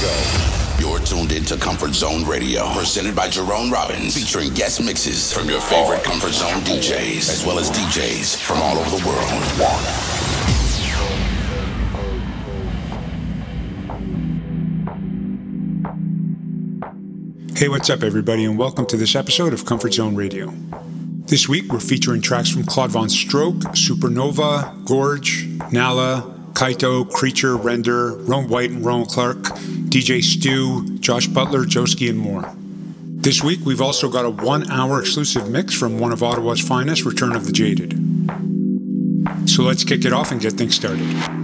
You're tuned into Comfort Zone Radio, presented by Jerome Robbins, featuring guest mixes from your favorite Comfort Zone DJs, as well as DJs from all over the world. Hey, what's up, everybody, and welcome to this episode of Comfort Zone Radio. This week, we're featuring tracks from Claude VonStroke, Supernova, Gorge, Nala, Kaito, Creature, Render, Rome White and Rowan Clark, DJ Stew, Josh Butler, Joski, and more. This week, we've also got a one hour exclusive mix from one of Ottawa's finest, Return of the Jaded. So let's kick it off and get things started.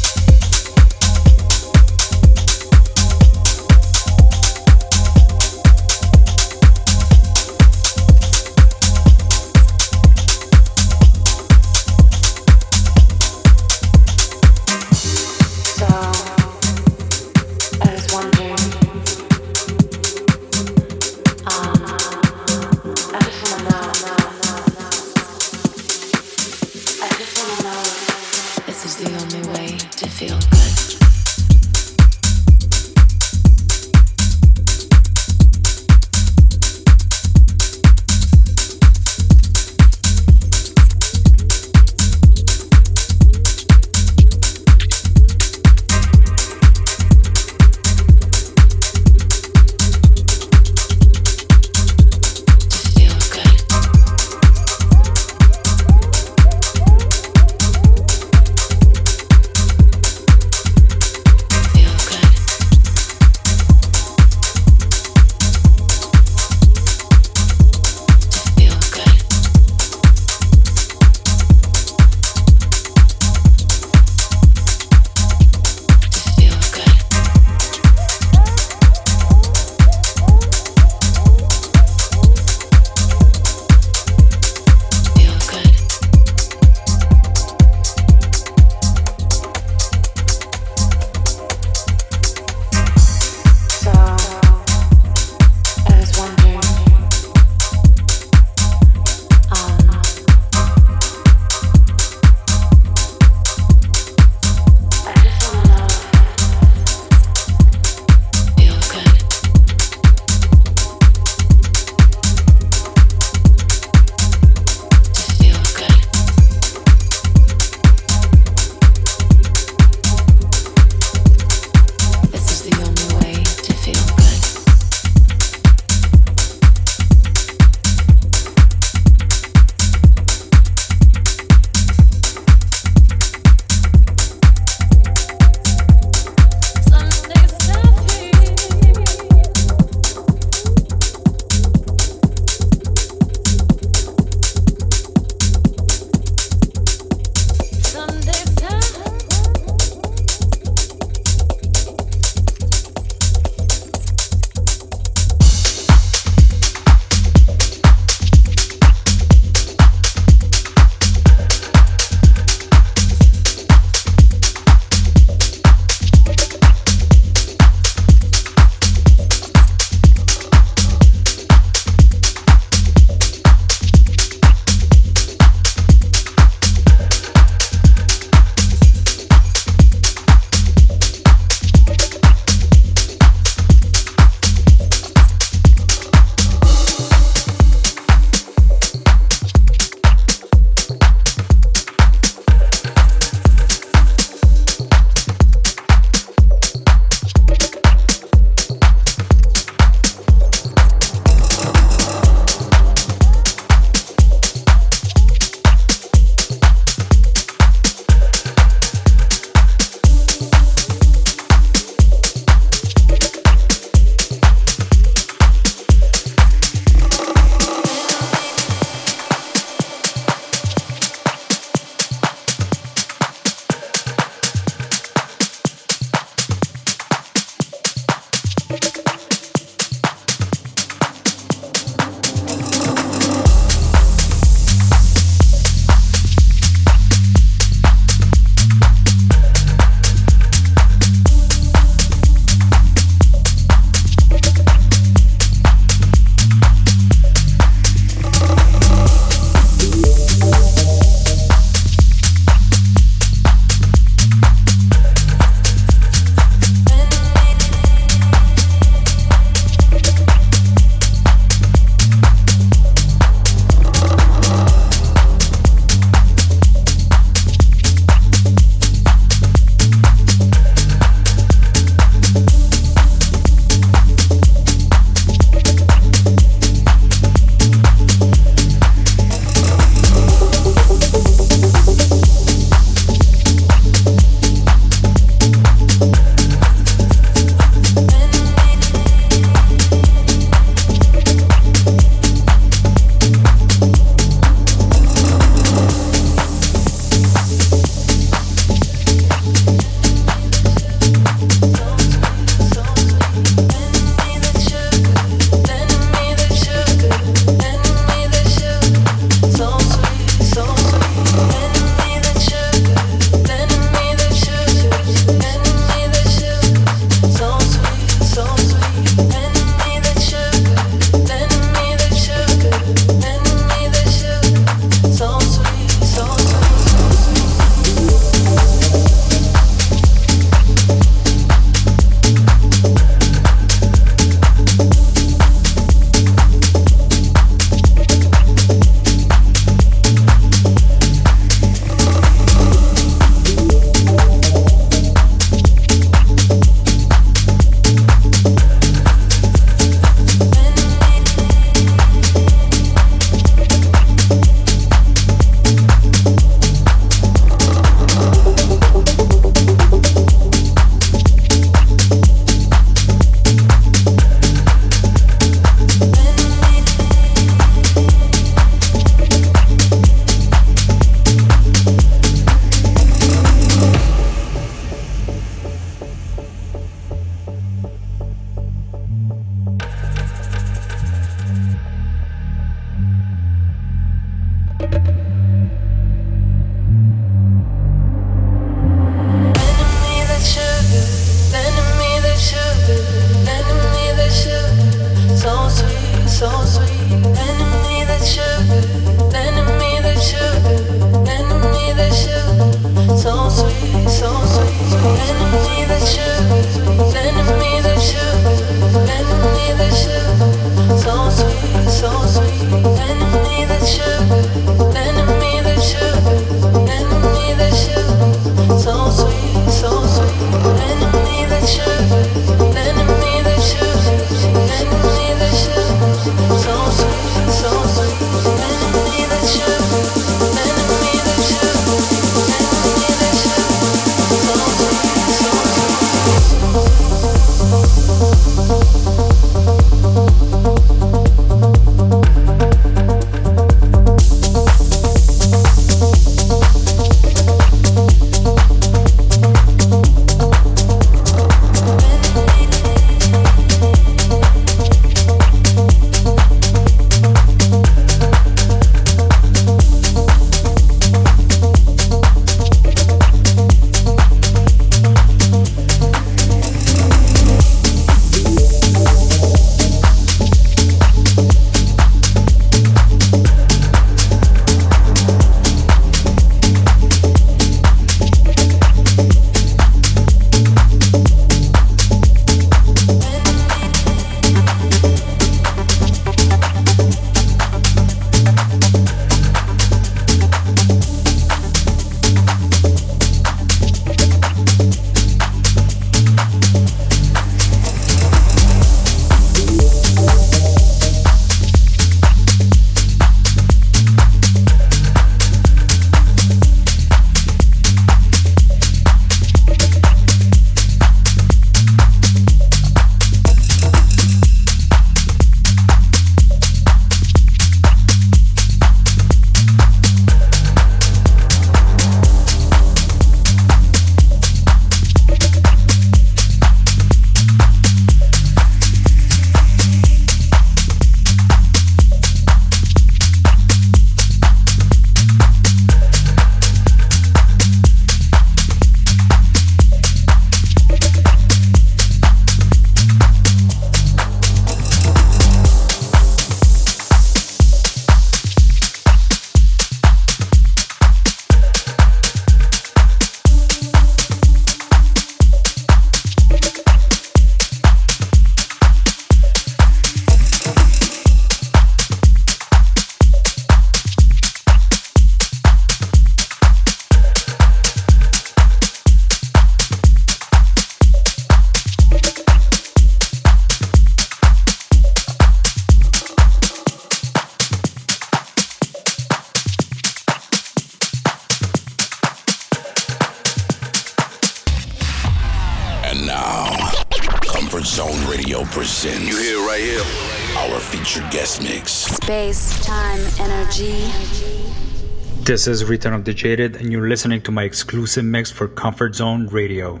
This is Return of the Jaded, and you're listening to my exclusive mix for Comfort Zone Radio.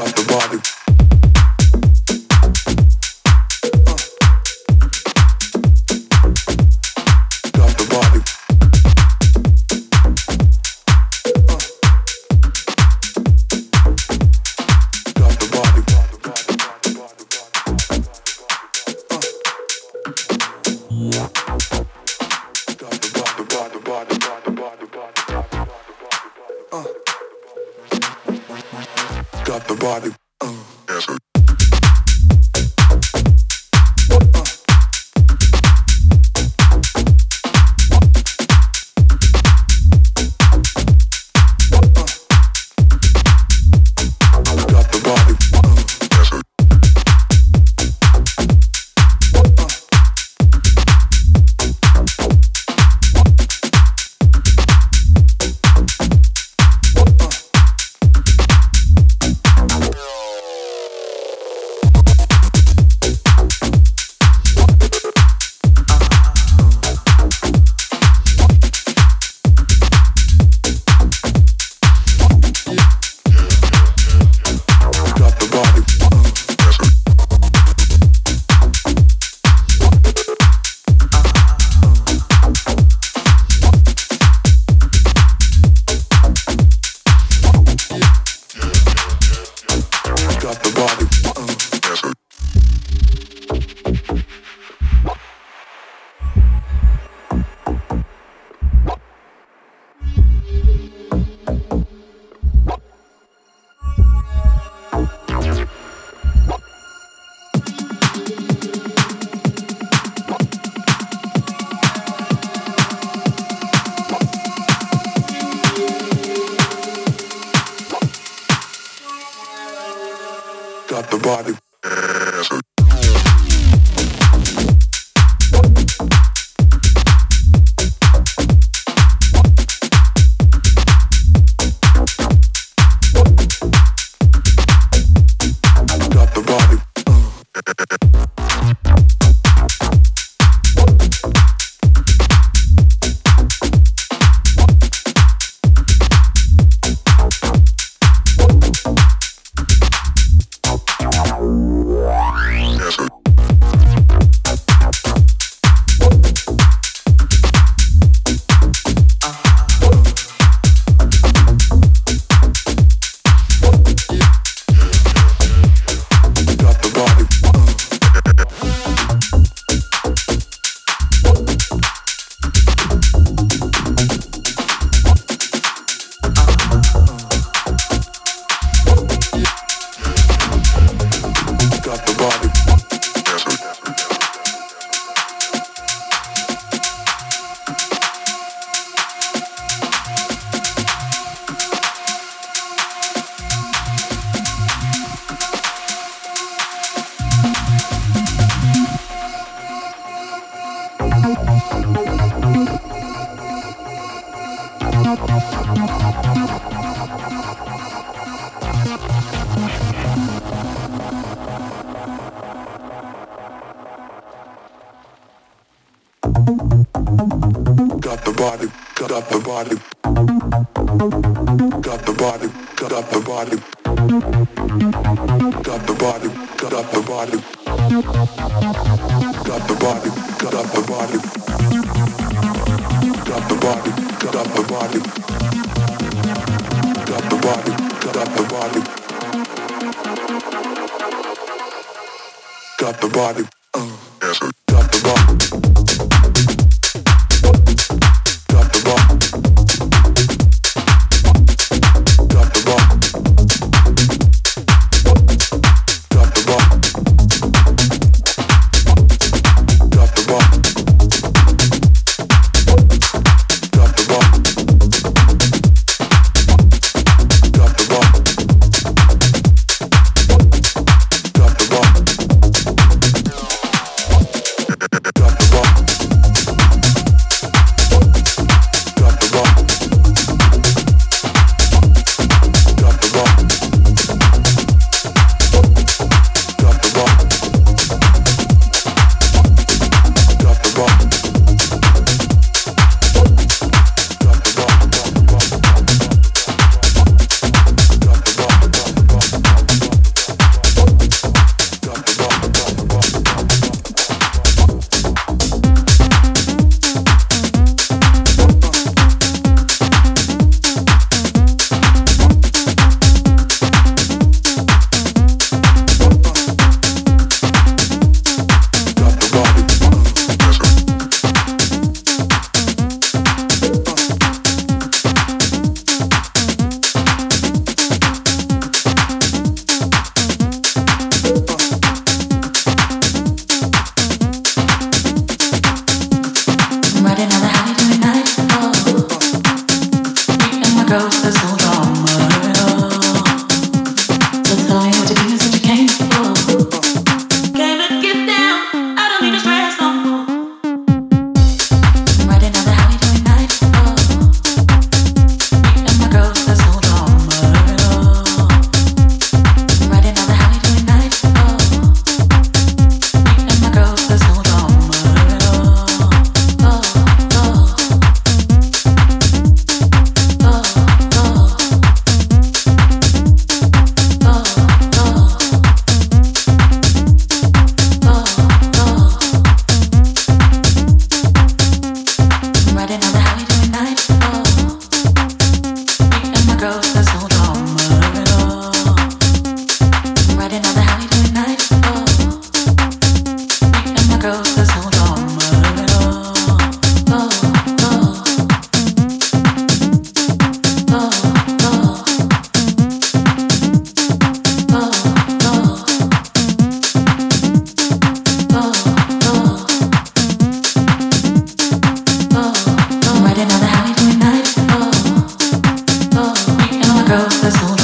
off the body. body, got up the body. God road that's all.